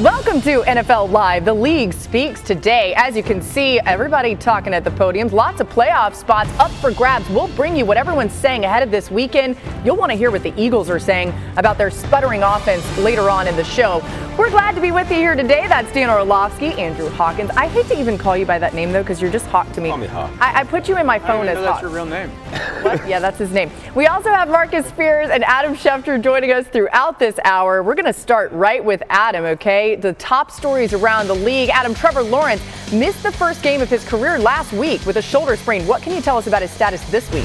Welcome to NFL Live. The league speaks today. As you can see, everybody talking at the podiums. Lots of playoff spots up for grabs. We'll bring you what everyone's saying ahead of this weekend. You'll want to hear what the Eagles are saying about their sputtering offense later on in the show. We're glad to be with you here today. That's Dan Orlovsky, Andrew Hawkins. I hate to even call you by that name though, because you're just Hawk to me. Call me Hawk. I, I put you in my phone as that's Hawk. your real name. What? Yeah, that's his name. We also have Marcus Spears and Adam Schefter joining us throughout this hour. We're going to start right with Adam, okay? The top stories around the league. Adam, Trevor Lawrence missed the first game of his career last week with a shoulder sprain. What can you tell us about his status this week?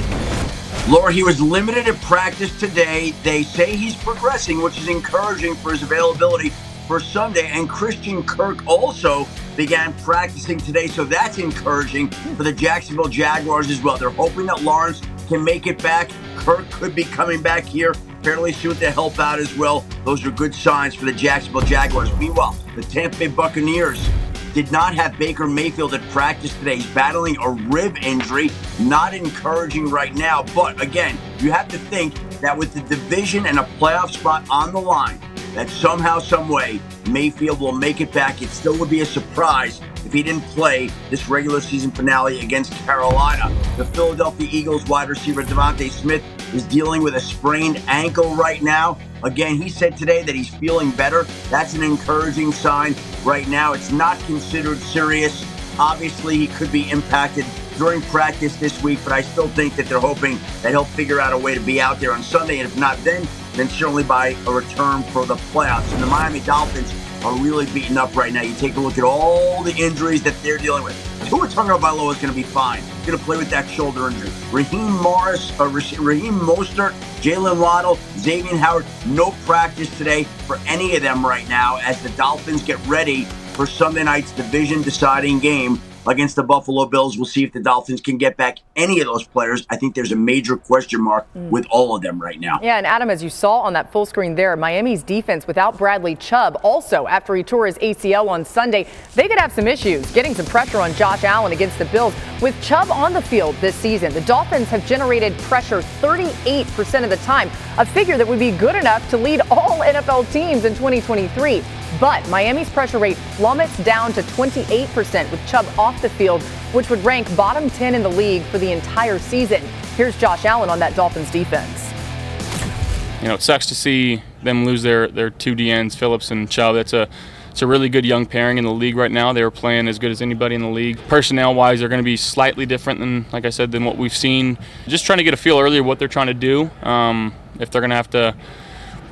Laura, he was limited at practice today. They say he's progressing, which is encouraging for his availability for Sunday. And Christian Kirk also began practicing today, so that's encouraging for the Jacksonville Jaguars as well. They're hoping that Lawrence can make it back. Kirk could be coming back here fairly soon to help out as well. Those are good signs for the Jacksonville Jaguars. Meanwhile, the Tampa Bay Buccaneers did not have Baker Mayfield at practice today. He's battling a rib injury. Not encouraging right now. But again, you have to think that with the division and a playoff spot on the line, that somehow, some way, Mayfield will make it back. It still would be a surprise if he didn't play this regular season finale against Carolina. The Philadelphia Eagles wide receiver DeVonta Smith is dealing with a sprained ankle right now. Again, he said today that he's feeling better. That's an encouraging sign right now. It's not considered serious. Obviously, he could be impacted during practice this week, but I still think that they're hoping that he'll figure out a way to be out there on Sunday. And if not then, then certainly by a return for the playoffs. And the Miami Dolphins are really beaten up right now. You take a look at all the injuries that they're dealing with. Tua Tagovailoa is going to be fine. Going to play with that shoulder injury. Raheem Morris, uh, Raheem Mostert, Jalen Waddle, Xavier Howard, no practice today for any of them right now as the Dolphins get ready for Sunday night's division deciding game against the Buffalo Bills. We'll see if the Dolphins can get back any of those players. I think there's a major question mark mm. with all of them right now. Yeah, and Adam, as you saw on that full screen there, Miami's defense without Bradley Chubb, also after he tore his ACL on Sunday, they could have some issues getting some pressure on Josh Allen against the Bills. With Chubb on the field this season, the Dolphins have generated pressure 38% of the time, a figure that would be good enough to lead all NFL teams in 2023. But Miami's pressure rate plummets down to 28% with Chubb off the field, which would rank bottom 10 in the league for the entire season. Here's Josh Allen on that Dolphins defense. You know, it sucks to see them lose their, their two DNs, Phillips and Chubb. That's a it's a really good young pairing in the league right now. They were playing as good as anybody in the league. Personnel wise, they're going to be slightly different than, like I said, than what we've seen. Just trying to get a feel earlier what they're trying to do. Um, if they're going to have to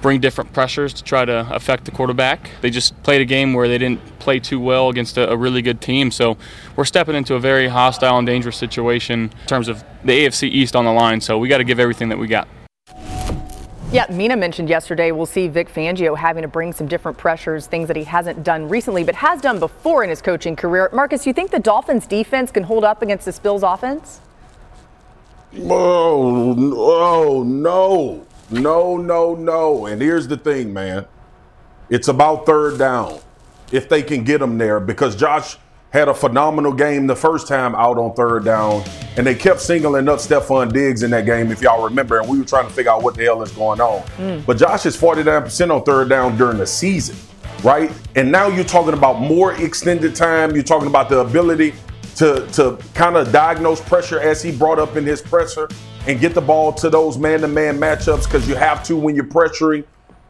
bring different pressures to try to affect the quarterback. They just played a game where they didn't play too well against a, a, really good team. So we're stepping into a very hostile and dangerous situation in terms of the AFC East on the line. So we got to give everything that we got. Yeah, Mina mentioned yesterday we'll see Vic Fangio having to bring some different pressures, things that he hasn't done recently, but has done before in his coaching career. Marcus, you think the Dolphins defense can hold up against the Bills offense? Oh, oh no. No, no, no. And here's the thing, man. It's about third down if they can get them there because Josh had a phenomenal game the first time out on third down, and they kept singling up Stefon Diggs in that game, if y'all remember, and we were trying to figure out what the hell is going on. Mm. But Josh is 49% on third down during the season, right? And now you're talking about more extended time. You're talking about the ability to, to kind of diagnose pressure as he brought up in his presser and get the ball to those man-to-man matchups because you have to when you're pressuring.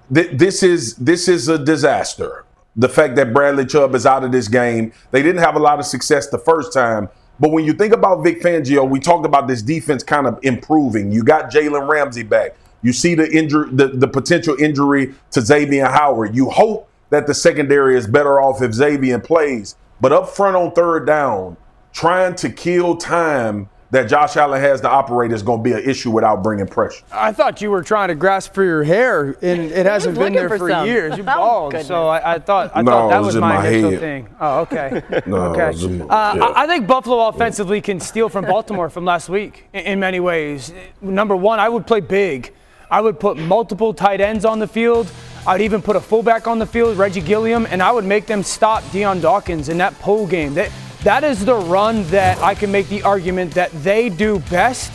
This is this is a disaster. The fact that Bradley Chubb is out of this game, they didn't have a lot of success the first time. But when you think about Vic Fangio, we talked about this defense kind of improving. You got Jalen Ramsey back. You see the injury, the, the potential injury to Xavier Howard. You hope that the secondary is better off if Xavier plays. But up front on third down, trying to kill time that Josh Allen has to operate is going to be an issue without bringing pressure. I thought you were trying to grasp for your hair, and it hasn't been there for for, some. years. You Oh, bald, goodness. so I, I thought I No, thought that was was my, my initial head. thing. Oh, okay. No, it okay. was in my- Uh, yeah. I, I think Buffalo offensively can steal from Baltimore from last week in, in many ways. Number one, I would play big. I would put multiple tight ends on the field. I'd even put a fullback on the field, Reggie Gilliam, and I would make them stop Dion Dawkins in that pole game. That, that is the run that I can make the argument that they do best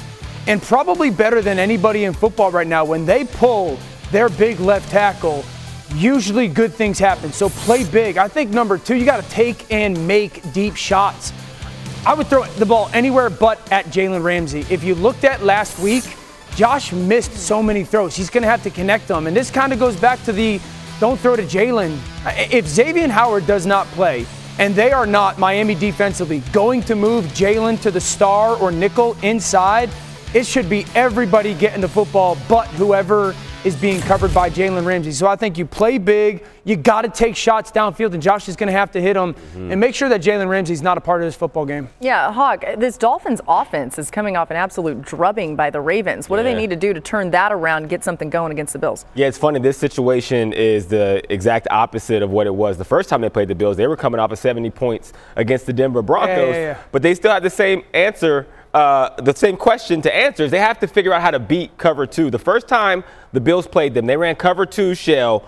and probably better than anybody in football right now. When they pull their big left tackle, usually good things happen. So play big. I think number two, you got to take and make deep shots. I would throw the ball anywhere but at Jalen Ramsey. If you looked at last week, Josh missed so many throws. He's going to have to connect them. And this kind of goes back to the don't throw to Jalen. If Xavier Howard does not play, and they are not Miami defensively. Going to move Jalen to the star or nickel inside, it should be everybody getting the football but whoever is being covered by Jalen Ramsey. So I think you play big. You got to take shots downfield, and Josh is going to have to hit them. Mm-hmm. And make sure that Jalen Ramsey is not a part of this football game. Yeah, Hawk, this Dolphins offense is coming off an absolute drubbing by the Ravens. What do they need to do to turn that around, get something going against the Bills? Yeah, it's funny. This situation is the exact opposite of what it was the first time they played the Bills. They were coming off of 70 points against the Denver Broncos, yeah, yeah. but they still had the same answer, uh, the same question to answer. Is they have to figure out how to beat cover two. The first time the Bills played them, they ran cover two shell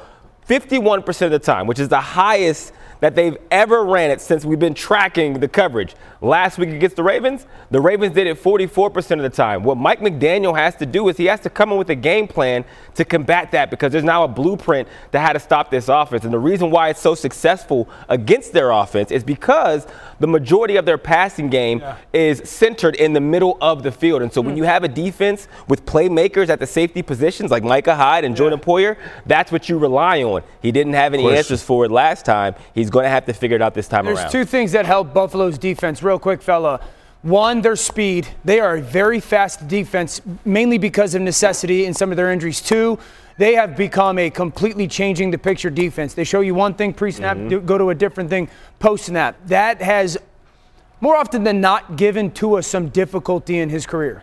51% of the time, which is the highest that they've ever ran it since we've been tracking the coverage. Last week against the Ravens, the Ravens did it 44% of the time. What Mike McDaniel has to do is he has to come in with a game plan to combat that because there's now a blueprint to how to stop this offense. And the reason why it's so successful against their offense is because the majority of their passing game is centered in the middle of the field. And so when hmm. you have a defense with playmakers at the safety positions like Micah Hyde and Jordan Poyer, that's what you rely on. He didn't have any answers for it last time. He's going to have to figure it out this time There's around. two things that help Buffalo's defense, real quick, fella. One, their speed. They are a very fast defense, mainly because of necessity and some of their injuries. Two, they have become a completely changing the picture defense. They show you one thing pre snap, Mm-hmm. go to a different thing post snap. That has, more often than not, given Tua some difficulty in his career.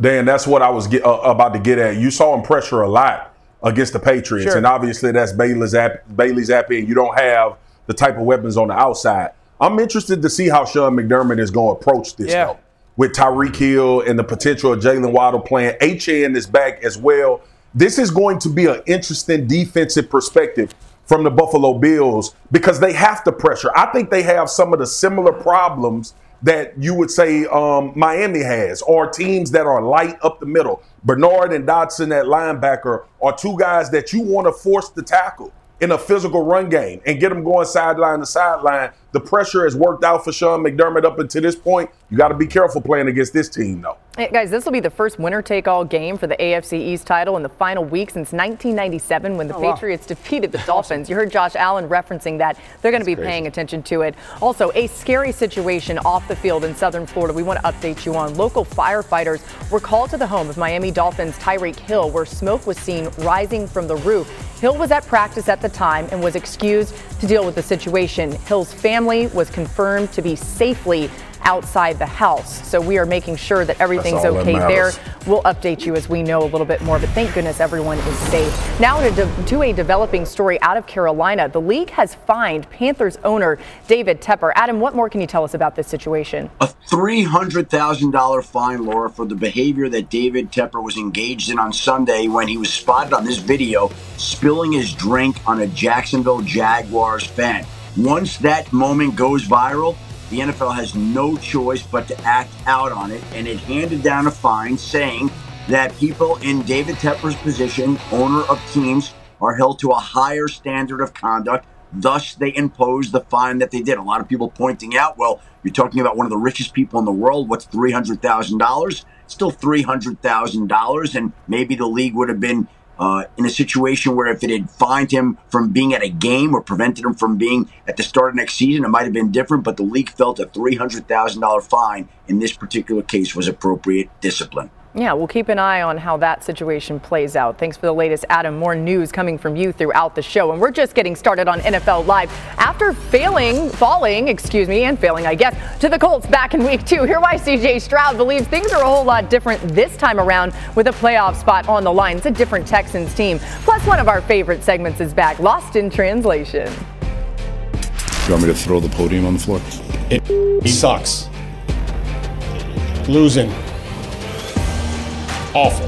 Dan, that's what I was get, uh, about to get at. You saw him pressure a lot against the Patriots, Sure. and obviously that's Bailey's Zapp, Bailey Zappe, and you don't have the type of weapons on the outside. I'm interested to see how Sean McDermott is going to approach this, Yeah. though, with Tyreek Hill and the potential of Jalen Waddle playing. Achane is back as well. This is going to be an interesting defensive perspective from the Buffalo Bills because they have to pressure. I think they have some of the similar problems that you would say um, Miami has, or teams that are light up the middle. Bernard and Dodson at linebacker are two guys that you want to force the tackle in a physical run game and get them going sideline to sideline. The pressure has worked out for Sean McDermott up until this point. You got to be careful playing against this team, though. Hey, guys, this will be the first winner take all game for the AFC East title in the final week since 1997 when the Oh, wow. Patriots defeated the Dolphins. You heard Josh Allen referencing that. They're going to be paying attention to it. Also, a scary situation off the field in southern Florida we want to update you on. Local firefighters were called to the home of Miami Dolphins Tyreek Hill where smoke was seen rising from the roof. Hill was at practice at the time and was excused to deal with the situation. Hill's family was confirmed to be safely outside the house. So we are making sure that everything's all that okay there. We'll update you as we know a little bit more, but thank goodness everyone is safe. Now to, de- to a developing story out of Carolina. The league has fined Panthers owner David Tepper. Adam, what more can you tell us about this situation? A $300,000 fine, Laura, for the behavior that David Tepper was engaged in on Sunday when he was spotted on this video spilling his drink on a Jacksonville Jaguars fan. Once that moment goes viral, the NFL has no choice but to act out on it, and it handed down a fine saying that people in David Tepper's position, owner of teams, are held to a higher standard of conduct. Thus, they imposed the fine that they did. A lot of people pointing out, well, you're talking about one of the richest people in the world. What's $300,000? Still $300,000. And maybe the league would have been uh, in a situation where if it had fined him from being at a game or prevented him from being at the start of next season, it might have been different. But the league felt a $300,000 fine in this particular case was appropriate discipline. Yeah, we'll keep an eye on how that situation plays out. Thanks for the latest, Adam. More news coming from you throughout the show. And we're just getting started on NFL Live. After failing, falling, excuse me, and failing, I guess, to the Colts back in week two, here why CJ Stroud believes things are a whole lot different this time around with a playoff spot on the line. It's a different Texans team. Plus, one of our favorite segments is back Lost in Translation. You want me to throw the podium on the floor? It sucks. Losing awful.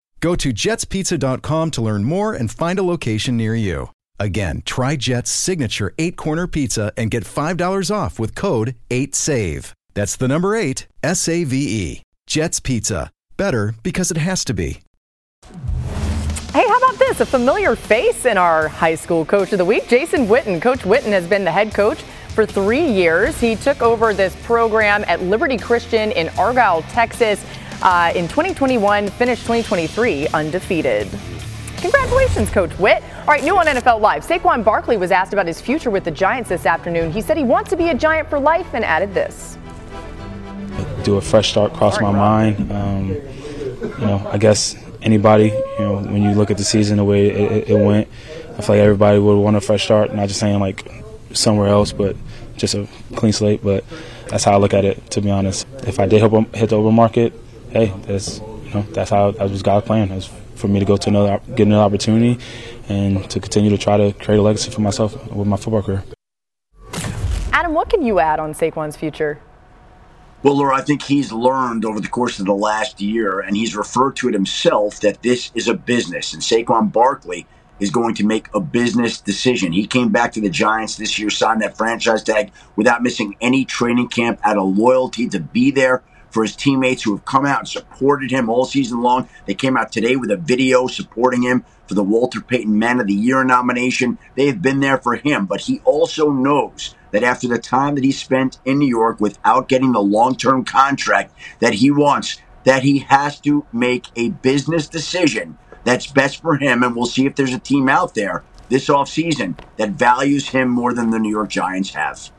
Go to jetspizza.com to learn more and find a location near you. Again, try Jet's signature eight corner pizza and get $5 off with code 8SAVE. That's the number eight, S A V E. Jet's Pizza. Better because it has to be. Hey, how about this? A familiar face in our high school coach of the week, Jason Witten. Coach Witten has been the head coach for three years. He took over this program at Liberty Christian in Argyle, Texas uh, in 2021, finished 2023 undefeated. Congratulations, Coach Witt. All right, new on NFL Live. Saquon Barkley was asked about his future with the Giants this afternoon. He said he wants to be a Giant for life and added this. Do a fresh start crossed my mind. Um, you know, I guess anybody, you know, when you look at the season the way it, it went, I feel like everybody would want a fresh start. Not just saying like somewhere else, but just a clean slate. But that's how I look at it, to be honest. If I did hit the open market, hey, that's you know that's how that was God's plan. Is for me to go to another get another opportunity and to continue to try to create a legacy for myself with my football career. Adam, what can you add on Saquon's future? Well, Laura, I think he's learned over the course of the last year, and he's referred to it himself that this is a business, and Saquon Barkley is going to make a business decision. He came back to the Giants this year, signed that franchise tag without missing any training camp, out of loyalty to be there for his teammates who have come out and supported him all season long. They came out today with a video supporting him for the Walter Payton Man of the Year nomination. They have been there for him, but he also knows that after the time that he spent in New York without getting the long-term contract that he wants, that he has to make a business decision that's best for him and we'll see if there's a team out there this offseason that values him more than the New York Giants have.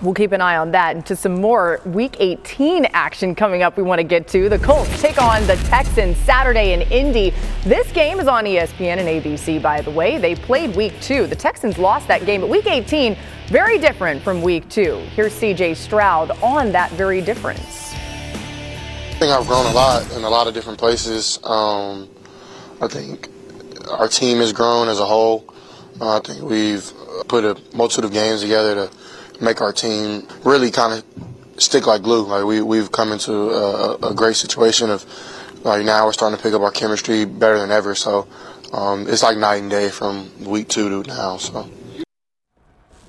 We'll keep an eye on that and to some more Week 18 action coming up we want to get to. The Colts take on the Texans Saturday in Indy. This game is on ESPN and ABC, by the way. They played Week 2. The Texans lost that game, but Week 18, very different from Week 2. Here's CJ Stroud on that very difference. I think I've grown a lot in a lot of different places. Um, I think our team has grown as a whole. Uh, I think we've put a multitude of games together to make our team really kind of stick like glue. Like we we've come into a, a great situation of like now we're starting to pick up our chemistry better than ever. So um, it's like night and day from week two to now. So.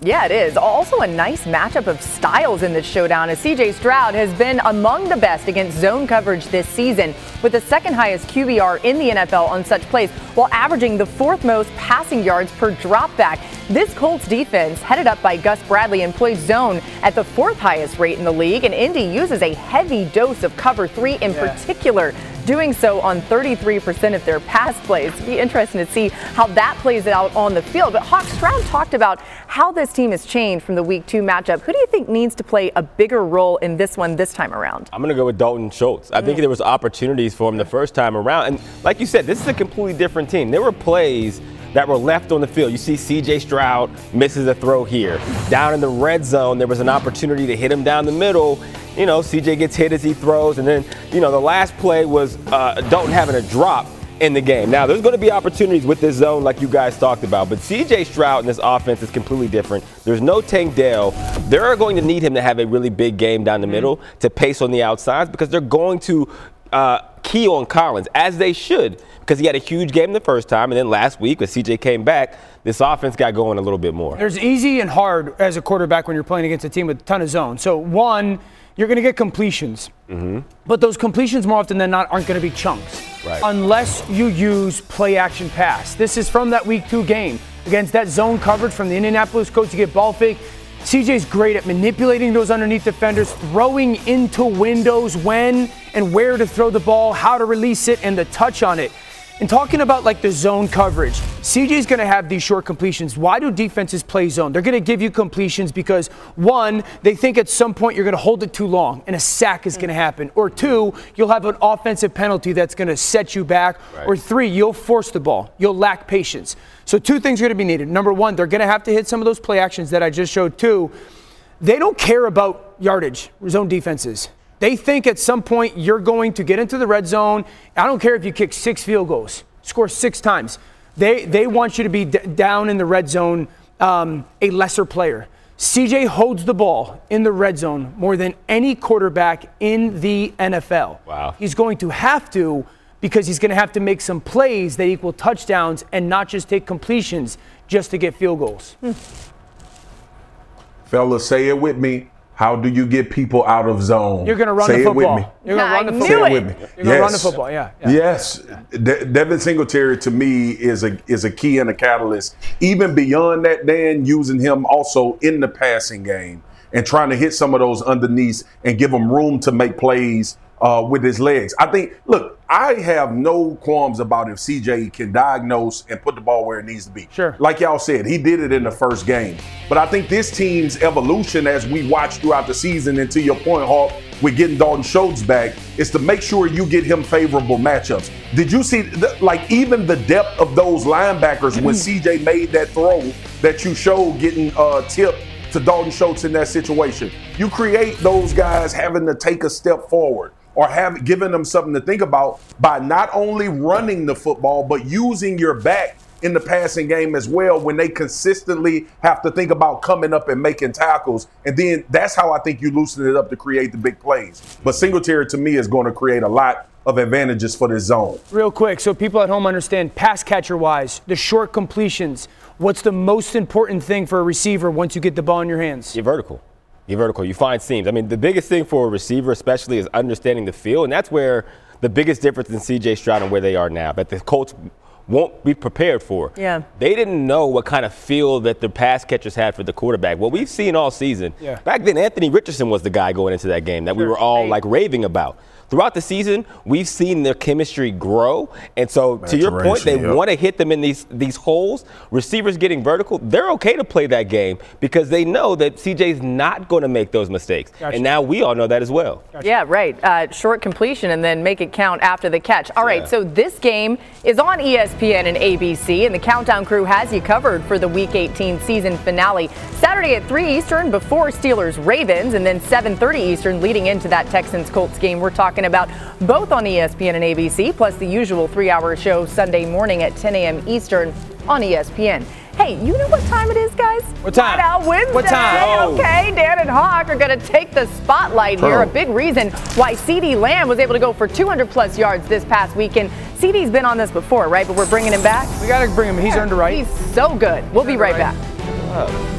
Yeah, it is. Also, a nice matchup of styles in this showdown as CJ Stroud has been among the best against zone coverage this season, with the second highest QBR in the NFL on such plays, while averaging the fourth most passing yards per dropback. This Colts defense, headed up by Gus Bradley, employs zone at the fourth highest rate in the league, and Indy uses a heavy dose of cover three in yeah. particular doing so on 33% of their pass plays. It'll be interesting to see how that plays out on the field. But Hawk Stroud talked about how this team has changed from the week two matchup. Who do you think needs to play a bigger role in this one this time around? I'm going to go with Dalton Schultz. I mm. think there was opportunities for him the first time around. And like you said, this is a completely different team. There were plays that were left on the field. You see CJ Stroud misses a throw here. Down in the red zone, there was an opportunity to hit him down the middle you know, CJ gets hit as he throws, and then, you know, the last play was uh, Dalton having a drop in the game. Now, there's going to be opportunities with this zone, like you guys talked about, but CJ Stroud in this offense is completely different. There's no Tank Dell. They're going to need him to have a really big game down the mm-hmm. middle to pace on the outsides because they're going to uh, key on Collins, as they should, because he had a huge game the first time, and then last week when CJ came back, this offense got going a little bit more. There's easy and hard as a quarterback when you're playing against a team with a ton of zone. So, one, you're going to get completions. Mm-hmm. But those completions, more often than not, aren't going to be chunks. Right. Unless you use play action pass. This is from that week two game against that zone coverage from the Indianapolis coach to get ball fake. CJ's great at manipulating those underneath defenders, throwing into windows when and where to throw the ball, how to release it, and the touch on it. And talking about like the zone coverage, CJ's going to have these short completions. Why do defenses play zone? They're going to give you completions because one, they think at some point you're going to hold it too long and a sack is going to happen. Or two, you'll have an offensive penalty that's going to set you back. Right. Or three, you'll force the ball. You'll lack patience. So two things are going to be needed. Number one, they're going to have to hit some of those play actions that I just showed. Two, they don't care about yardage, zone defenses. They think at some point you're going to get into the red zone. I don't care if you kick six field goals, score six times. They, they want you to be d- down in the red zone, um, a lesser player. CJ holds the ball in the red zone more than any quarterback in the NFL. Wow. He's going to have to because he's going to have to make some plays that equal touchdowns and not just take completions just to get field goals. Hmm. Fellas, say it with me. How do you get people out of zone? You're going to run Say the football. It with me. You're going to run the football. Say it with me. You're going to run the football. Yeah. yeah. Yes. De- Devin Singletary to me is a is a key and a catalyst. Even beyond that, Dan using him also in the passing game and trying to hit some of those underneath and give him room to make plays uh, with his legs. I think. Look, I have no qualms about if CJ can diagnose and put the ball where it needs to be. Sure. Like y'all said, he did it in the first game. But I think this team's evolution as we watch throughout the season, and to your point, Hawk, with getting Dalton Schultz back, is to make sure you get him favorable matchups. Did you see, the, like, even the depth of those linebackers when CJ made that throw that you showed getting uh, tipped to Dalton Schultz in that situation? You create those guys having to take a step forward or have given them something to think about by not only running the football but using your back in the passing game as well when they consistently have to think about coming up and making tackles. And then that's how I think you loosen it up to create the big plays. But Singletary to me is going to create a lot of advantages for this zone. Real quick, so people at home understand pass catcher wise, the short completions. What's the most important thing for a receiver once you get the ball in your hands? You're vertical. You're vertical. You find seams. I mean, the biggest thing for a receiver, especially, is understanding the field, and that's where the biggest difference in C.J. Stroud and where they are now. That the Colts won't be prepared for. Yeah. They didn't know what kind of feel that the pass catchers had for the quarterback. What we've seen all season. Yeah. Back then, Anthony Richardson was the guy going into that game that sure. we were all like raving about throughout the season, we've seen their chemistry grow. And so, to your point, they yep. want to hit them in these these holes. Receivers getting vertical, they're okay to play that game because they know that CJ's not going to make those mistakes. Gotcha. And now we all know that as well. Gotcha. Yeah, right. Uh, short completion and then make it count after the catch. All right, yeah. so this game is on ESPN and ABC, and the Countdown Crew has you covered for the Week 18 season finale. Saturday at 3 Eastern before Steelers Ravens, and then 7:30 Eastern leading into that Texans Colts game. We're talking talking about both on ESPN and ABC, plus the usual three hour show Sunday morning at 10 a.m. Eastern on ESPN. Hey, you know what time it is, guys? What time? Whiteout Wednesday. What time? Oh. Okay, Dan and Hawk are going to take the spotlight here. A big reason why CeeDee Lamb was able to go for 200 plus yards this past weekend. CeeDee's been on this before, right? But we're bringing him back. We got to bring him. He's earned a right. He's so good. We'll be right, right back.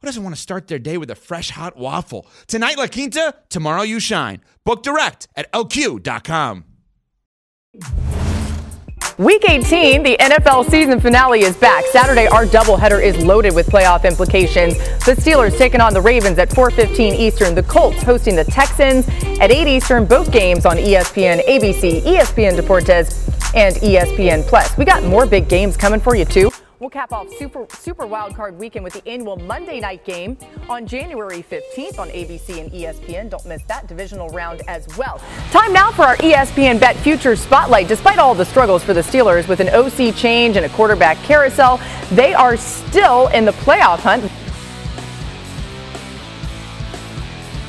who doesn't want to start their day with a fresh hot waffle? Tonight, La Quinta, tomorrow, you shine. Book direct at lq.com. Week 18, the NFL season finale is back. Saturday, our doubleheader is loaded with playoff implications. The Steelers taking on the Ravens at 4:15 Eastern. The Colts hosting the Texans at 8 Eastern. Both games on ESPN, ABC, ESPN Deportes, and ESPN Plus. We got more big games coming for you too. We'll cap off Super Super Wild Card Weekend with the annual Monday night game on January 15th on ABC and ESPN. Don't miss that divisional round as well. Time now for our ESPN Bet Futures Spotlight. Despite all the struggles for the Steelers with an OC change and a quarterback carousel, they are still in the playoff hunt.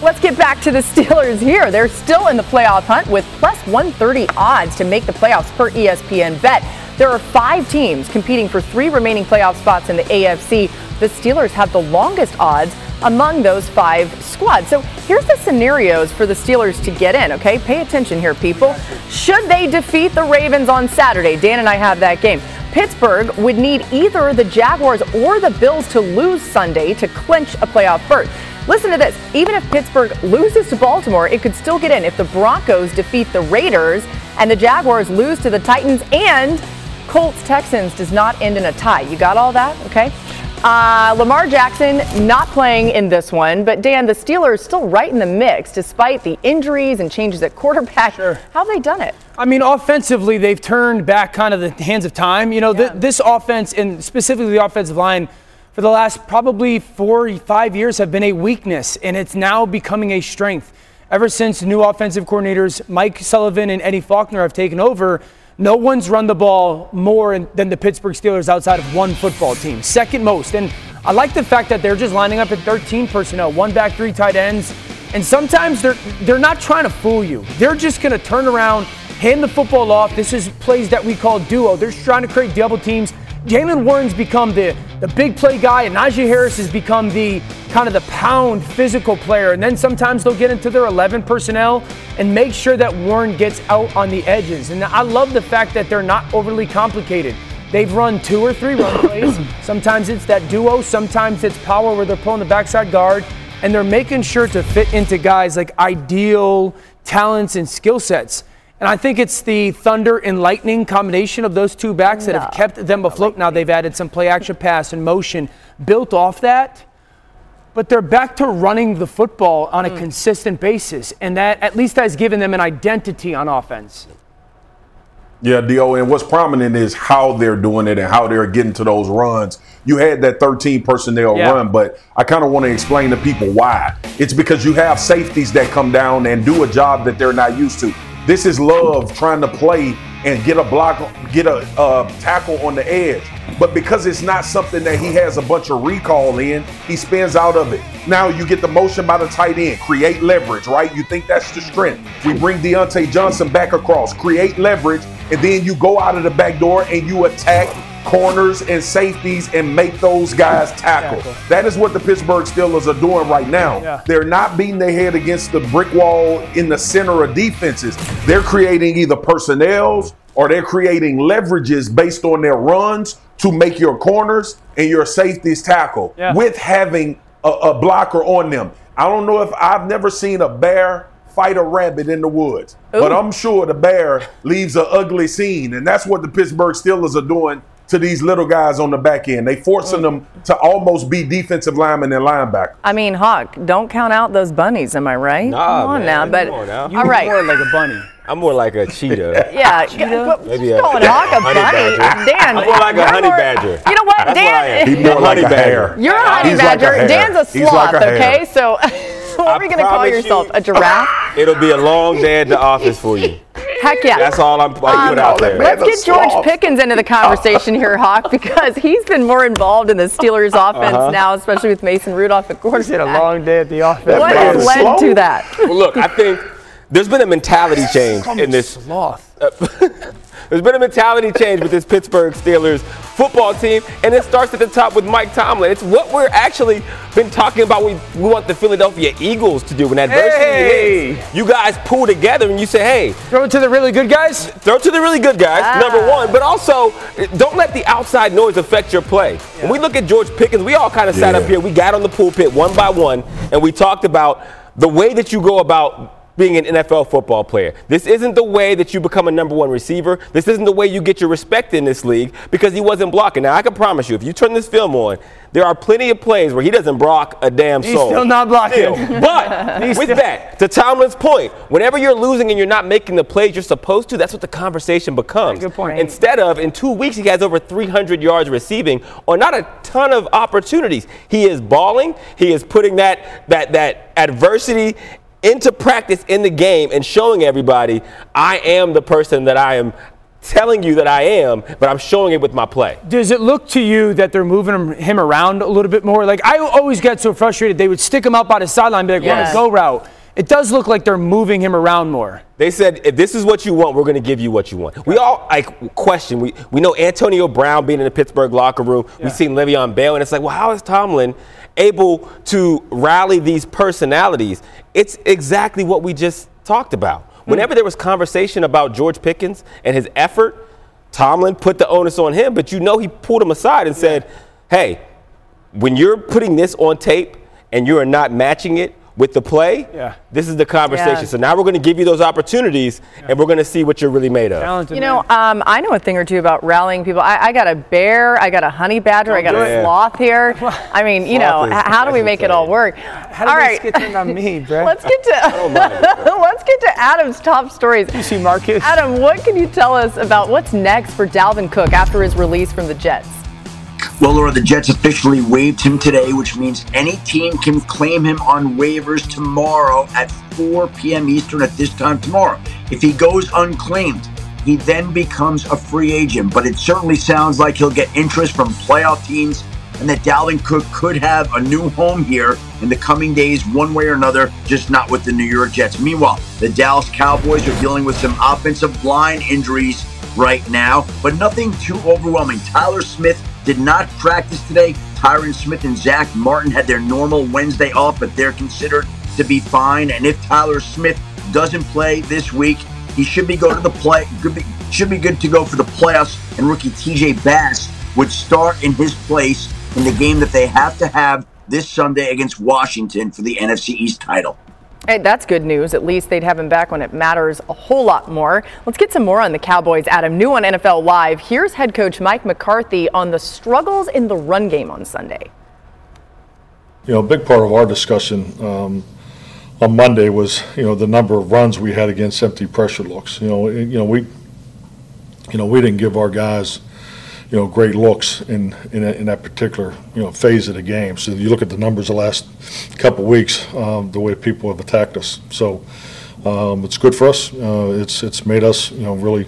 Let's get back to the Steelers here. They're still in the playoff hunt with plus 130 odds to make the playoffs per ESPN bet. There are five teams competing for three remaining playoff spots in the AFC. The Steelers have the longest odds among those five squads. So here's the scenarios for the Steelers to get in, okay? Pay attention here, people. Should they defeat the Ravens on Saturday? Dan and I have that game. Pittsburgh would need either the Jaguars or the Bills to lose Sunday to clinch a playoff berth. Listen to this. Even if Pittsburgh loses to Baltimore, it could still get in if the Broncos defeat the Raiders and the Jaguars lose to the Titans and Colts Texans does not end in a tie. You got all that? Okay. Uh, Lamar Jackson not playing in this one, but Dan, the Steelers still right in the mix despite the injuries and changes at quarterback. How have they done it? I mean, offensively, they've turned back kind of the hands of time. You know, th- this offense, and specifically the offensive line, for the last probably four, five years have been a weakness, and it's now becoming a strength. Ever since new offensive coordinators Mike Sullivan and Eddie Faulkner have taken over, no one's run the ball more than the Pittsburgh Steelers outside of one football team, second most. And I like the fact that they're just lining up at 13 personnel, one back, three tight ends. And sometimes they're they're not trying to fool you. They're just going to turn around, hand the football off. This is plays that we call duo. They're trying to create double teams. Jaylen Warren's become the, the big play guy, and Najee Harris has become the kind of the pound physical player. And then sometimes they'll get into their 11 personnel and make sure that Warren gets out on the edges. And I love the fact that they're not overly complicated. They've run two or three run plays. Sometimes it's that duo, sometimes it's power where they're pulling the backside guard, and they're making sure to fit into guys like ideal talents and skill sets. And I think it's the thunder and lightning combination of those two backs that have kept them afloat. Now they've added some play action pass and motion built off that. But they're back to running the football on a mm. consistent basis. And that at least has given them an identity on offense. Yeah, Dio, and what's prominent is how they're doing it and how they're getting to those runs. You had that 13 personnel Yeah. run, but I kind of want to explain to people why. It's because you have safeties that come down and do a job that they're not used to. This is love trying to play and get a block, get a uh, tackle on the edge. But because it's not something that he has a bunch of recall in, he spins out of it. Now you get the motion by the tight end, create leverage, right? You think that's the strength. We bring Diontae Johnson back across, create leverage, and then you go out of the back door and you attack corners and safeties and make those guys tackle. That is what the Pittsburgh Steelers are doing right now. Yeah. They're not beating their head against the brick wall in the center of defenses. They're creating either personnels or they're creating leverages based on their runs to make your corners and your safeties tackle Yeah. with having a, a blocker on them. I don't know if I've never seen a bear fight a rabbit in the woods, but I'm sure the bear leaves an ugly scene, and that's what the Pittsburgh Steelers are doing to these little guys on the back end. They forcing mm. them to almost be defensive linemen and linebackers. I mean, Hawk, don't count out those bunnies, am I right? Nah, Come on man, now. But on now. all right. More like a bunny. I'm more like a cheetah. Yeah, what- Maybe a calling Hawk a honey bunny. badger. Dan, I'm more like a honey more- badger. You know what, That's what Dan? He's more like a badger. hare. You're a honey He's like a badger. Dan's a He's like sloth, a okay? So what are we going to call yourself? you- A giraffe? It'll be a long day at the office for you. Heck yeah. That's all I'm I put Um, out there. Let's get George sloth. Pickens into the conversation here, Hawk, because he's been more involved in the Steelers offense Uh-huh. now, especially with Mason Rudolph at It's been a long day at the office. What man has led slow. to that? Well, look, I think There's been a mentality change in this. Sloth. There's been a mentality change with this Pittsburgh Steelers football team, and it starts at the top with Mike Tomlin. It's what we're actually been talking about. We, we want the Philadelphia Eagles to do when adversity Hey! hits. You guys pull together and you say, "Hey, Throw it to the really good guys. throw it to the really good guys." Ah. Number one, but also don't let the outside noise affect your play. When we look at George Pickens, we all kind of sat up here. We got on the pulpit one by one, and we talked about the way that you go about being an NFL football player. This isn't the way that you become a number one receiver. This isn't the way you get your respect in this league because he wasn't blocking. Now I can promise you, if you turn this film on, there are plenty of plays where he doesn't block a damn He's soul. He's still not blocking. Still. But with still- that, to Tomlin's point, whenever you're losing and you're not making the plays you're supposed to, that's what the conversation becomes. Good point. Instead of in two weeks he has over 300 yards receiving on not a ton of opportunities. He is balling. He is putting that that that adversity into practice in the game and showing everybody I am the person that I am telling you that I am, but I'm showing it with my play. Does it look to you that they're moving him, him around a little bit more? Like I always get so frustrated. They would stick him up by the sideline, be like, "Want Yes. to go route?" It does look like they're moving him around more. They said, if this is what you want, we're going to give you what you want. We all like question. We we know Antonio Brown being in the Pittsburgh locker room. We've seen Le'Veon Bell, and it's like, well, how is Tomlin able to rally these personalities? It's exactly what we just talked about. Hmm. Whenever there was conversation about George Pickens and his effort, Tomlin put the onus on him, but you know he pulled him aside and said, hey, when you're putting this on tape and you are not matching it with the play, Yeah. this is the conversation. Yeah. So now we're going to give you those opportunities, and we're going to see what you're really made of. Talented You know, um, I know a thing or two about rallying people. I, I got a bear, I got a honey badger, I got a sloth here. I mean, you know, is- how do we that's make it all work? how did all this right. get on me, bro? Let's get to let's get to Adam's top stories. you see Marcus. Adam, what can you tell us about what's next for Dalvin Cook after his release from the Jets? Well, Laura, the Jets officially waived him today, which means any team can claim him on waivers tomorrow at 4 p.m. Eastern at this time tomorrow. If he goes unclaimed, he then becomes a free agent. But it certainly sounds like he'll get interest from playoff teams and that Dalvin Cook could have a new home here in the coming days, one way or another, just not with the New York Jets. Meanwhile, the Dallas Cowboys are dealing with some offensive line injuries right now, but nothing too overwhelming. Tyler Smith did not practice today. Tyron Smith and Zack Martin had their normal Wednesday off, but they're considered to be fine. And if Tyler Smith doesn't play this week, he should be go to the play. Be, should be good to go for the playoffs. And rookie TJ Bass would start in his place in the game that they have to have this Sunday against Washington for the NFC East title. Hey, that's good news. At least they'd have him back when it matters a whole lot more. Let's get some more on the Cowboys, Adam. New on NFL Live. Here's head coach Mike McCarthy on the struggles in the run game on Sunday. You know, a big part of our discussion um, on Monday was, you know, the number of runs we had against empty pressure looks. You know, you know we, you know, we didn't give our guys, you know, great looks in in, in that particular you know phase of the game. So you look at the numbers the last couple weeks, um, the way people have attacked us. So um, it's good for us. Uh, it's it's made us, you know, really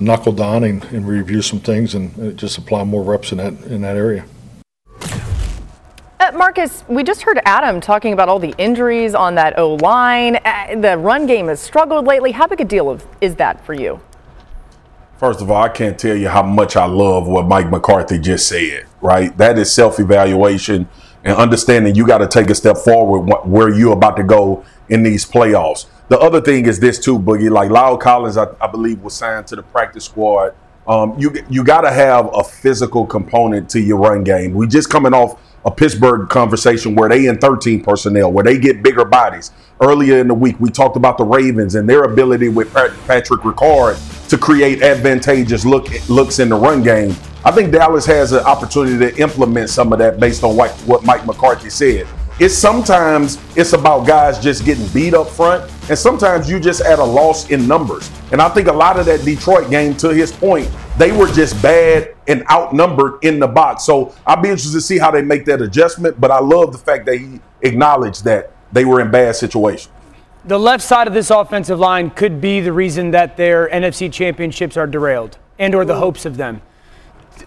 knuckle down and, and review some things and uh, just apply more reps in that in that area. Uh, Marcus, we just heard Adam talking about all the injuries on that O line. Uh, the run game has struggled lately. How big a deal is that for you? First of all, I can't tell you how much I love what Mike McCarthy just said, right? That is self evaluation and understanding you got to take a step forward where you're about to go in these playoffs. The other thing is this, too, Boogie. Like Lyle Collins, I, I believe, was signed to the practice squad. Um, you you got to have a physical component to your run game. We just coming off a Pittsburgh conversation where they in 13 personnel, where they get bigger bodies. Earlier in the week, we talked about the Ravens and their ability with Patrick Ricard to create advantageous look looks in the run game. I think Dallas has an opportunity to implement some of that based on what, what Mike McCarthy said. It's sometimes it's about guys just getting beat up front, and sometimes you just at a loss in numbers. And I think a lot of that Detroit game, to his point, they were just bad and outnumbered in the box. So I'll be interested to see how they make that adjustment. But I love the fact that he acknowledged that they were in bad situations. The left side of this offensive line could be the reason that their NFC championships are derailed and or the hopes of them.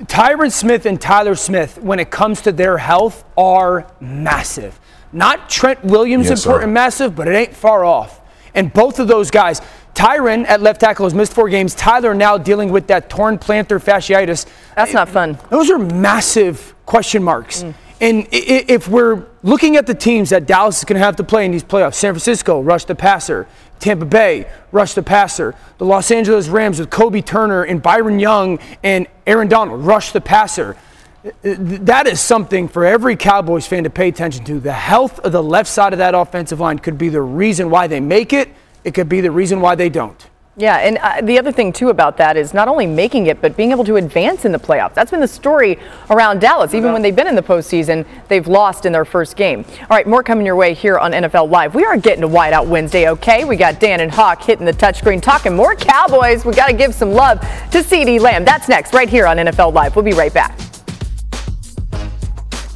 Tyron Smith and Tyler Smith, when it comes to their health, are massive. Not Trent Williams Yes, sir. important massive, but it ain't far off. And both of those guys, Tyron at left tackle has missed four games. Tyler now dealing with that torn plantar fasciitis. That's not fun. Those are massive question marks. Mm. And if we're looking at the teams that Dallas is going to have to play in these playoffs, San Francisco, rush the passer. Tampa Bay, rush the passer. The Los Angeles Rams with Kobie Turner and Byron Young and Aaron Donald, rush the passer. That is something for every Cowboys fan to pay attention to. The health of the left side of that offensive line could be the reason why they make it, it could be the reason why they don't. Yeah, and uh, the other thing too about that is not only making it, but being able to advance in the playoffs. That's been the story around Dallas. Even when they've been in the postseason, they've lost in their first game. All right, more coming your way here on NFL Live. We are getting to Whiteout Wednesday, okay? We got Dan and Hawk hitting the touchscreen, talking more Cowboys. We got to give some love to CeeDee Lamb. That's next, right here on NFL Live. We'll be right back.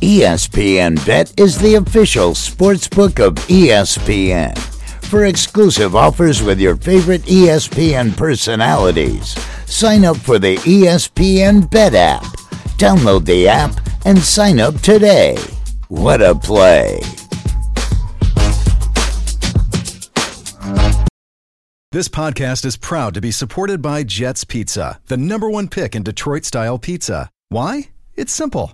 ESPN Bet is the official sportsbook of ESPN for exclusive offers with your favorite ESPN personalities. Sign up for the ESPN Bet app. Download the app and sign up today. What a play! This podcast is proud to be supported by Jets Pizza, the number one pick in Detroit style pizza. Why? It's simple.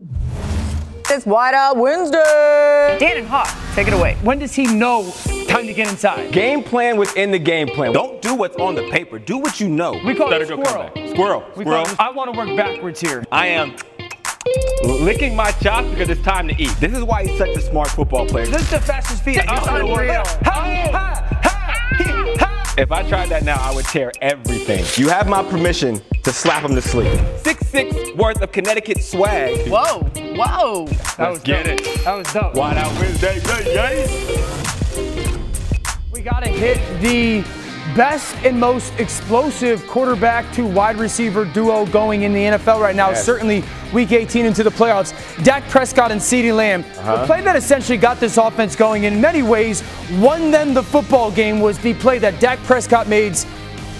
It's Whiteout Wednesday. Dan and Hawk, take it away. When does he know time to get inside? Game plan within the game plan. Don't do what's on the paper. Do what you know. We call it squirrel. Squirrel. We squirrel. It, I want to work backwards here. I am licking my chops because it's time to eat. This is why he's such a smart football player. This is the fastest feet. It's unreal. Ha, ha, ha, if I tried that now, I would tear everything. You have my permission to slap him to sleep. Six six worth of Connecticut swag. Whoa, whoa. That Let's was get dope. it. That was dope. Wide out Wednesday, yay, yay. We got to hit the best and most explosive quarterback to wide receiver duo going in the NFL right now. Yes. Certainly week 18 into the playoffs. Dak Prescott and CeeDee Lamb. Uh-huh. The play that essentially got this offense going in many ways, won them the football game, was the play that Dak Prescott made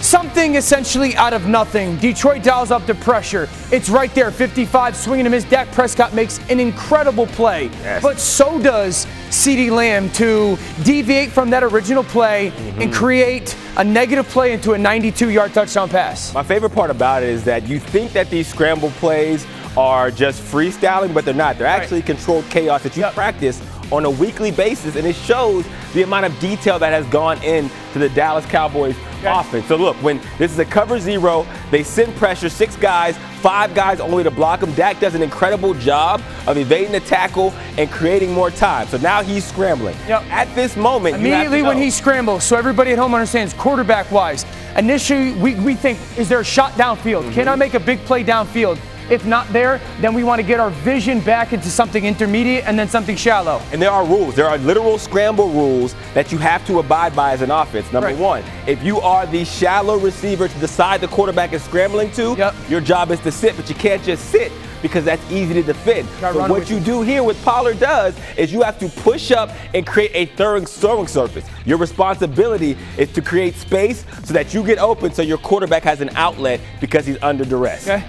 something essentially out of nothing. Detroit dials up the pressure. It's right there, 55, swinging and miss. Dak Prescott makes an incredible play. Yes. But so does CeeDee Lamb to deviate from that original play Mm-hmm. and create a negative play into a 92 yard touchdown pass. My favorite part about it is that you think that these scramble plays are just freestyling, but they're not. They're actually controlled chaos that you practice on a weekly basis, and it shows the amount of detail that has gone into the Dallas Cowboys offense. So look, when this is a cover zero, they send pressure, six guys, five guys only to block him. Dak does an incredible job of evading the tackle and creating more time. So now he's scrambling. At this moment, to Immediately when he scrambles, so everybody at home understands quarterback wise, initially we, we think, is there a shot downfield? Mm-hmm. Can I make a big play downfield? If not there, then we want to get our vision back into something intermediate and then something shallow. And there are rules. There are literal scramble rules that you have to abide by as an offense. Number Right. one, if you are the shallow receiver to the side the quarterback is scrambling to, your job is to sit, but you can't just sit because that's easy to defend. So what you do here, what Pollard does, is you have to push up and create a throwing, throwing surface. Your responsibility is to create space so that you get open so your quarterback has an outlet because he's under duress. Okay.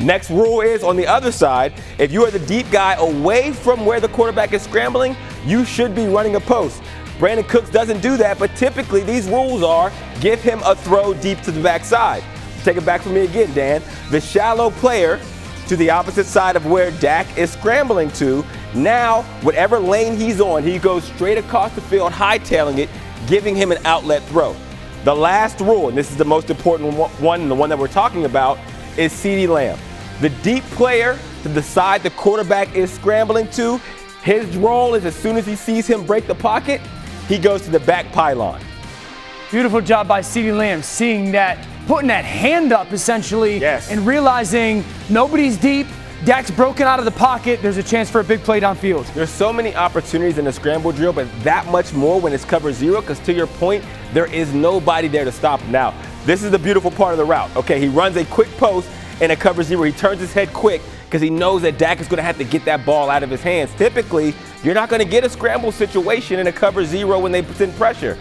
Next rule is on the other side, if you are the deep guy away from where the quarterback is scrambling, you should be running a post. Brandin Cooks doesn't do that, but typically these rules are give him a throw deep to the backside. Take it back from me again, Dan. The shallow player to the opposite side of where Dak is scrambling to. Now, whatever lane he's on, he goes straight across the field, hightailing it, giving him an outlet throw. The last rule, and this is the most important one, the one that we're talking about, is CeeDee Lamb. The deep player to the side the quarterback is scrambling to, his role is as soon as he sees him break the pocket, he goes to the back pylon. Beautiful job by CeeDee Lamb seeing that, putting that hand up essentially, yes. and realizing nobody's deep. Dak's broken out of the pocket. There's a chance for a big play downfield. There's so many opportunities in the scramble drill, but that much more when it's cover zero, because to your point, there is nobody there to stop him. Now, this is the beautiful part of the route. Okay, he runs a quick post and a cover zero. He turns his head quick because he knows that Dak is going to have to get that ball out of his hands. Typically, you're not going to get a scramble situation in a cover zero when they send pressure.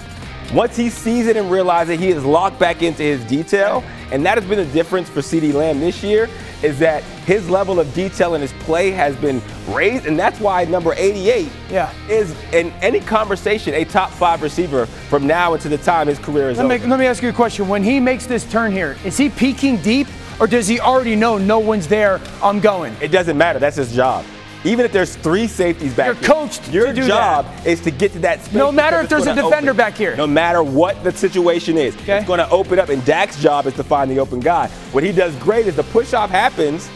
Once he sees it and realizes he is locked back into his detail, and that has been the difference for CeeDee Lamb this year, is that his level of detail in his play has been raised, and that's why number 88 yeah. is in any conversation a top five receiver from now until the time his career is let over. Me, let me ask you a question. When he makes this turn here, is he peeking deep, or does he already know no one's there? I'm going. It doesn't matter. That's his job. Even if there's three safeties back You're here, coached your job that. is to get to that space. No matter if there's a defender open. back here. No matter what the situation is, Okay. it's going to open up. And Dak's job is to find the open guy. What he does great is the push off happens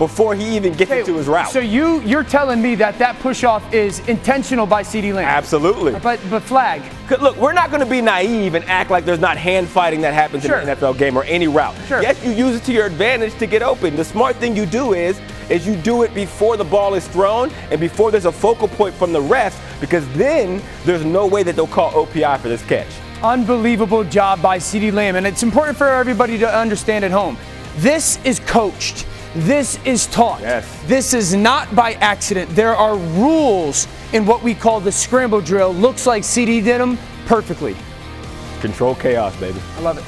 before he even gets into his route. So you you're telling me that that push off is intentional by CeeDee Lamb? Absolutely. But but flag. Look, we're not going to be naive and act like there's not hand fighting that happens Sure. in an NFL game or any route. Sure. Yes, you use it to your advantage to get open. The smart thing you do is is you do it before the ball is thrown and before there's a focal point from the refs because then there's no way that they'll call OPI for this catch. Unbelievable job by CeeDee Lamb, and it's important for everybody to understand at home. This is coached. This is taught. Yes. This is not by accident. There are rules in what we call the scramble drill. Looks like CeeDee did them perfectly. Control chaos, baby. I love it.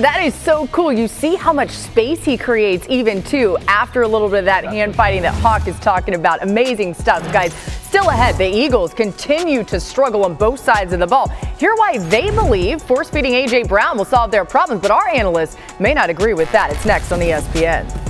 That is so cool. You see how much space he creates, even too, after a little bit of that hand fighting that Hawk is talking about. Amazing stuff, guys. Still ahead, the Eagles continue to struggle on both sides of the ball. Hear why they believe force feeding A.J. Brown will solve their problems, but our analysts may not agree with that. It's next on the ESPN.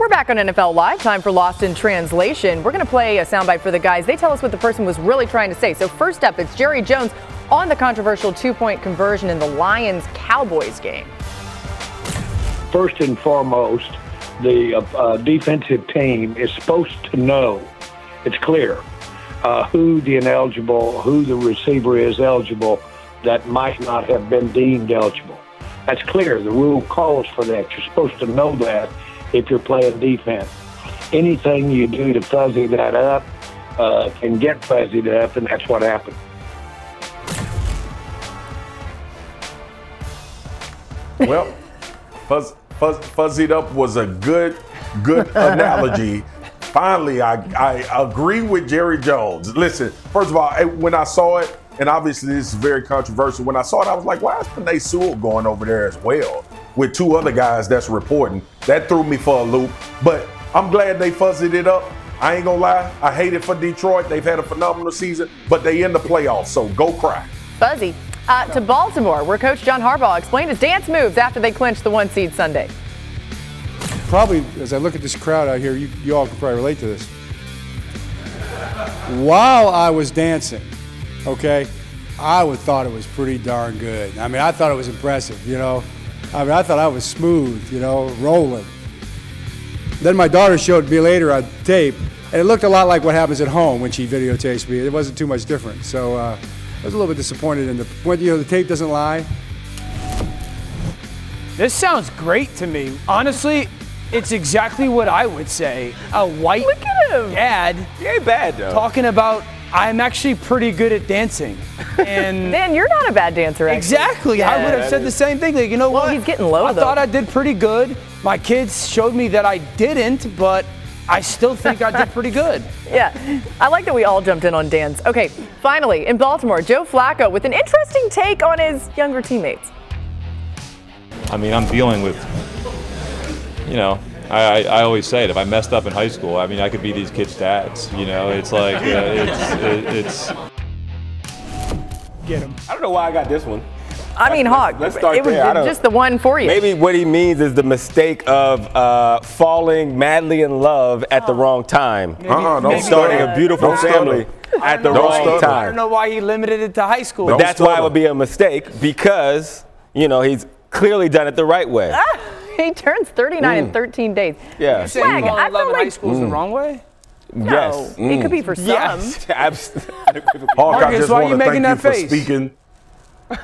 We're back on NFL Live. Time for Lost in Translation. We're going to play a soundbite for the guys. They tell us what the person was really trying to say. So, first up, it's Jerry Jones on the controversial two point conversion in the Lions Cowboys game. First and foremost, the uh, uh, defensive team is supposed to know, it's clear, uh, who the ineligible, who the receiver is eligible that might not have been deemed eligible. That's clear. The rule calls for that. You're supposed to know that if you're playing defense. Anything you do to fuzzy that up uh, can get fuzzied up, and that's what happened. Well, fuzz, fuzz, fuzzied up was a good, good analogy. Finally, I, I agree with Jerry Jones. Listen, first of all, when I saw it, and obviously this is very controversial, when I saw it, I was like, why is Penei Sewell going over there as well with two other guys that's reporting? That threw me for a loop. But I'm glad they fuzzied it up. I ain't gonna lie, I hate it for Detroit. They've had a phenomenal season, but they in the playoffs, so go cry. Fuzzy. Uh, to Baltimore, where Coach John Harbaugh explained his dance moves after they clinched the one seed Sunday. Probably, as I look at this crowd out here, you, you all can probably relate to this. While I was dancing, okay, I would thought it was pretty darn good. I mean, I thought it was impressive, you know. I mean, I thought I was smooth, you know, rolling. Then my daughter showed me later on tape, and it looked a lot like what happens at home when she videotapes me. It wasn't too much different. So uh, I was a little bit disappointed in the when you know the tape doesn't lie. This sounds great to me. Honestly, it's exactly what I would say. A white Look at him. dad He ain't bad though. talking about I'm actually pretty good at dancing. And Dan, you're not a bad dancer. Actually. Exactly. I would have said the same thing. Like, you know Well, what? he's getting low, I though. thought I did pretty good. My kids showed me that I didn't, but I still think I did pretty good. Yeah, I like that we all jumped in on Dan's. Okay, finally, in Baltimore, Joe Flacco with an interesting take on his younger teammates. I mean, I'm dealing with, you know, I, I, I always say it. If I messed up in high school, I mean, I could be these kids' dads. You know, it's like uh, it's it, it's. Get him. I don't know why I got this one. I mean, Hawk, Let's start it was there. I just the one for you. Maybe what he means is the mistake of uh, falling madly in love at the wrong time. Uh-uh, don't starting a beautiful Don't family at the Don't wrong stutter. I time. don't know why he limited it to high school. But that's why it would be a mistake because, you know, he's clearly done it the right way. he turns 39 in Mm. 13 days. Yeah. You're saying Swag, falling I in love feel in high like school is the Mm. wrong way? no, Yes. it could be for some. Yes. abs- Hawk, I Marcus, just why want you to making thank you that for face? speaking.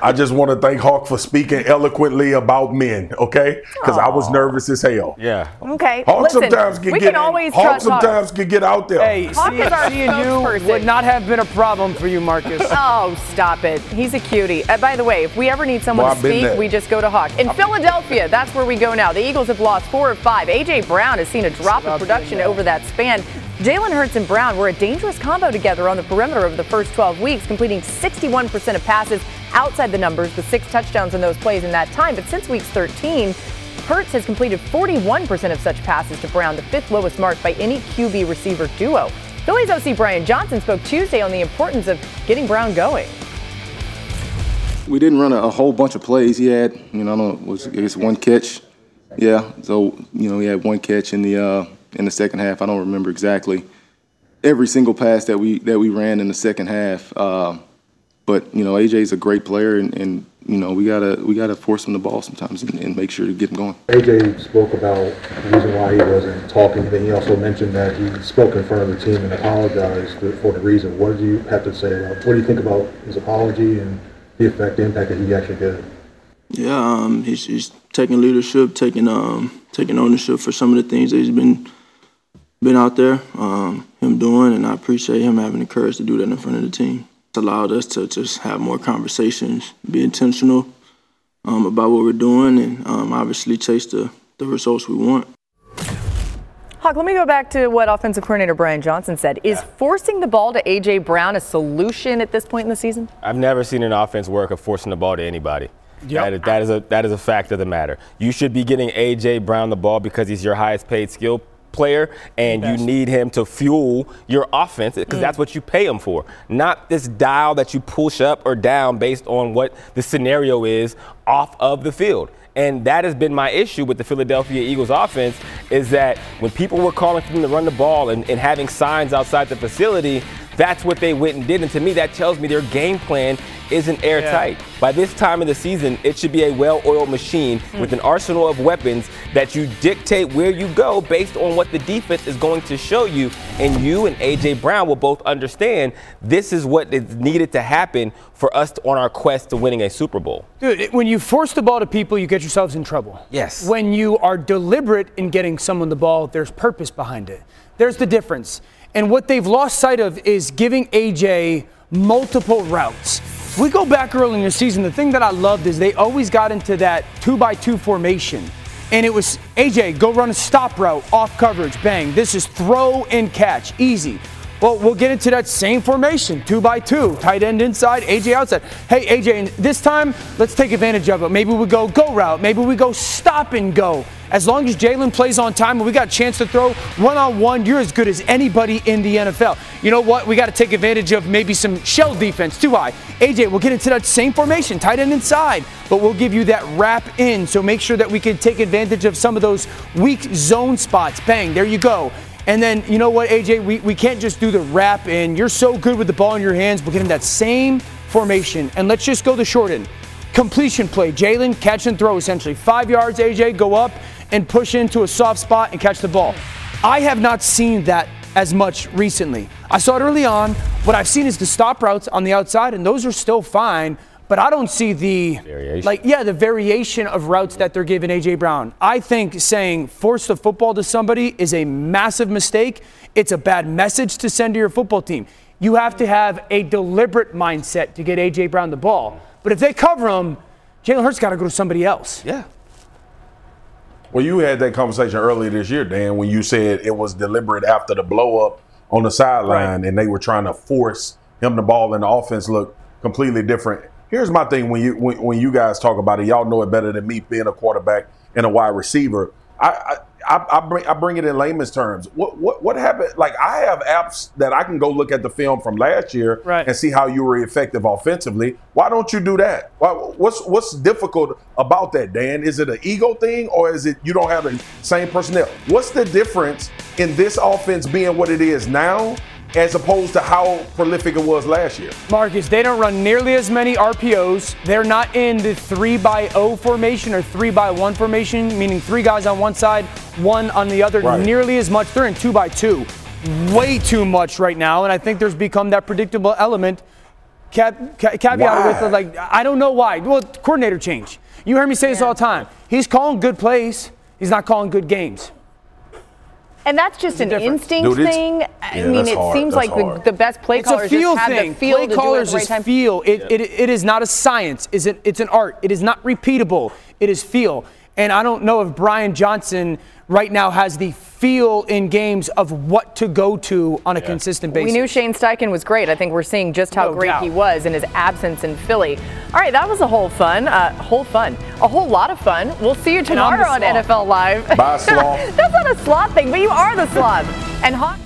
I just want to thank Hawk for speaking eloquently about men, okay? Because I was nervous as hell. Yeah. Okay, Hawk listen, sometimes can we get can always Hawk trust Hawk. sometimes can get out there. Hey, Hawk see, is our seeing you spokesperson. would not have been a problem for you, Marcus. Oh, stop it. He's a cutie. Uh, by the way, if we ever need someone Well, to speak, we just go to Hawk. In Philadelphia, that's where we go now. The Eagles have lost four of five. A.J. Brown has seen a drop of production over that span. Jalen Hurts and Brown were a dangerous combo together on the perimeter over the first 12 weeks, completing 61% of passes outside the numbers the six touchdowns in those plays in that time. But since week 13, Hurts has completed 41% of such passes to Brown, the fifth lowest mark by any QB receiver duo. Philly's OC Brian Johnson spoke Tuesday on the importance of getting Brown going. We didn't run a, a whole bunch of plays. He had, you know, I don't know, was I guess one catch. Yeah, so you know, he had one catch in the uh, in the second half. I don't remember exactly every single pass that we that we ran in the second half. Uh, but you know, AJ's a great player, and, and you know, we gotta we gotta force him the ball sometimes and, and make sure to get him going. AJ spoke about the reason why he wasn't talking, and he also mentioned that he spoke in front of the team and apologized for the reason. What do you have to say about? What do you think about his apology and the effect, the impact that he actually did? Yeah, um, he's, he's taking leadership, taking um, taking ownership for some of the things that he's been been out there, um, him doing, and I appreciate him having the courage to do that in front of the team. It's allowed us to just have more conversations, be intentional um, about what we're doing, and um, obviously chase the, the results we want. Hawk, let me go back to what offensive coordinator Brian Johnson said. Is forcing the ball to A.J. Brown a solution at this point in the season? I've never seen an offense work of forcing the ball to anybody. Yep. That, is, that, is a, that is a fact of the matter. You should be getting A.J. Brown the ball because he's your highest paid skill player and you need him to fuel your offense because mm. that's what you pay him for. Not this dial that you push up or down based on what the scenario is off of the field. And that has been my issue with the Philadelphia Eagles offense is that when people were calling for them to run the ball and, and having signs outside the facility, that's what they went and did. And to me, that tells me their game plan isn't airtight. By this time of the season, it should be a well oiled machine hmm. with an arsenal of weapons that you dictate where you go based on what the defense is going to show you. And you and A.J. Brown will both understand this is what is needed to happen for us to, on our quest to winning a Super Bowl. Dude, it- when you force the ball to people, you get yourselves in trouble. Yes. When you are deliberate in getting someone the ball, there's purpose behind it. There's the difference. And what they've lost sight of is giving AJ multiple routes. We go back early in the season, the thing that I loved is they always got into that two by two formation. And it was AJ, go run a stop route, off coverage, bang. This is throw and catch, easy. Well, we'll get into that same formation, two by two, tight end inside, AJ outside. Hey, AJ, this time, let's take advantage of it. Maybe we go go route, maybe we go stop and go. As long as Jalen plays on time and we got a chance to throw one on one, you're as good as anybody in the NFL. You know what? We got to take advantage of maybe some shell defense too high. AJ, we'll get into that same formation, tight end inside, but we'll give you that wrap in. So make sure that we can take advantage of some of those weak zone spots. Bang, there you go. And then, you know what, AJ, we, we can't just do the wrap in. You're so good with the ball in your hands, but getting that same formation, and let's just go the short end. Completion play, Jalen catch and throw essentially. Five yards, AJ, go up and push into a soft spot and catch the ball. I have not seen that as much recently. I saw it early on. What I've seen is the stop routes on the outside, and those are still fine. But I don't see the Variation. like, yeah, the variation of routes that they're giving AJ Brown. I think saying force the football to somebody is a massive mistake. It's a bad message to send to your football team. You have to have a deliberate mindset to get AJ Brown the ball. But if they cover him, Jalen Hurts got to go to somebody else. Yeah. Well, you had that conversation earlier this year, Dan, when you said it was deliberate after the blow up on the sideline and they were trying to force him the ball and the offense looked completely different. Here's my thing when you when, when you guys talk about it, y'all know it better than me being a quarterback and a wide receiver. I, I I, I bring I bring it in layman's terms. What what what happened? Like I have apps that I can go look at the film from last year Right. and see how you were effective offensively. Why don't you do that? Why, what's what's difficult about that, Dan? Is it an ego thing or is it you don't have the same personnel? What's the difference in this offense being what it is now as opposed to how prolific it was last year? Marcus, they don't run nearly as many RPOs. They're not in the 3 by 0 formation or 3 by 1 formation, meaning three guys on one side, one on the other, Right. nearly as much. They're in 2 by 2 Way too much right now, and I think there's become that predictable element. Cap, ca- caveat Why? with it, like, I don't know why. Well, coordinator change. You hear me say this all the time. He's calling good plays, he's not calling good games. And that's just an difference. instinct Dude, it's- thing. I mean, it hard. seems That's like the, the best play It's a callers feel just have thing. the feel Play to do it at callers the right is time. feel. It, it, it is not a science. Is it? It's an art. It is not repeatable. It is feel. And I don't know if Brian Johnson right now has the feel in games of what to go to on a consistent basis. We knew Shane Steichen was great. I think we're seeing just how No great doubt. he was in his absence in Philly. All right, that was a whole fun, uh, whole fun, a whole lot of fun. We'll see you I'm the tomorrow on. NFL Live. Bye, sloth. That's not a sloth thing, but you are the sloth. And hot.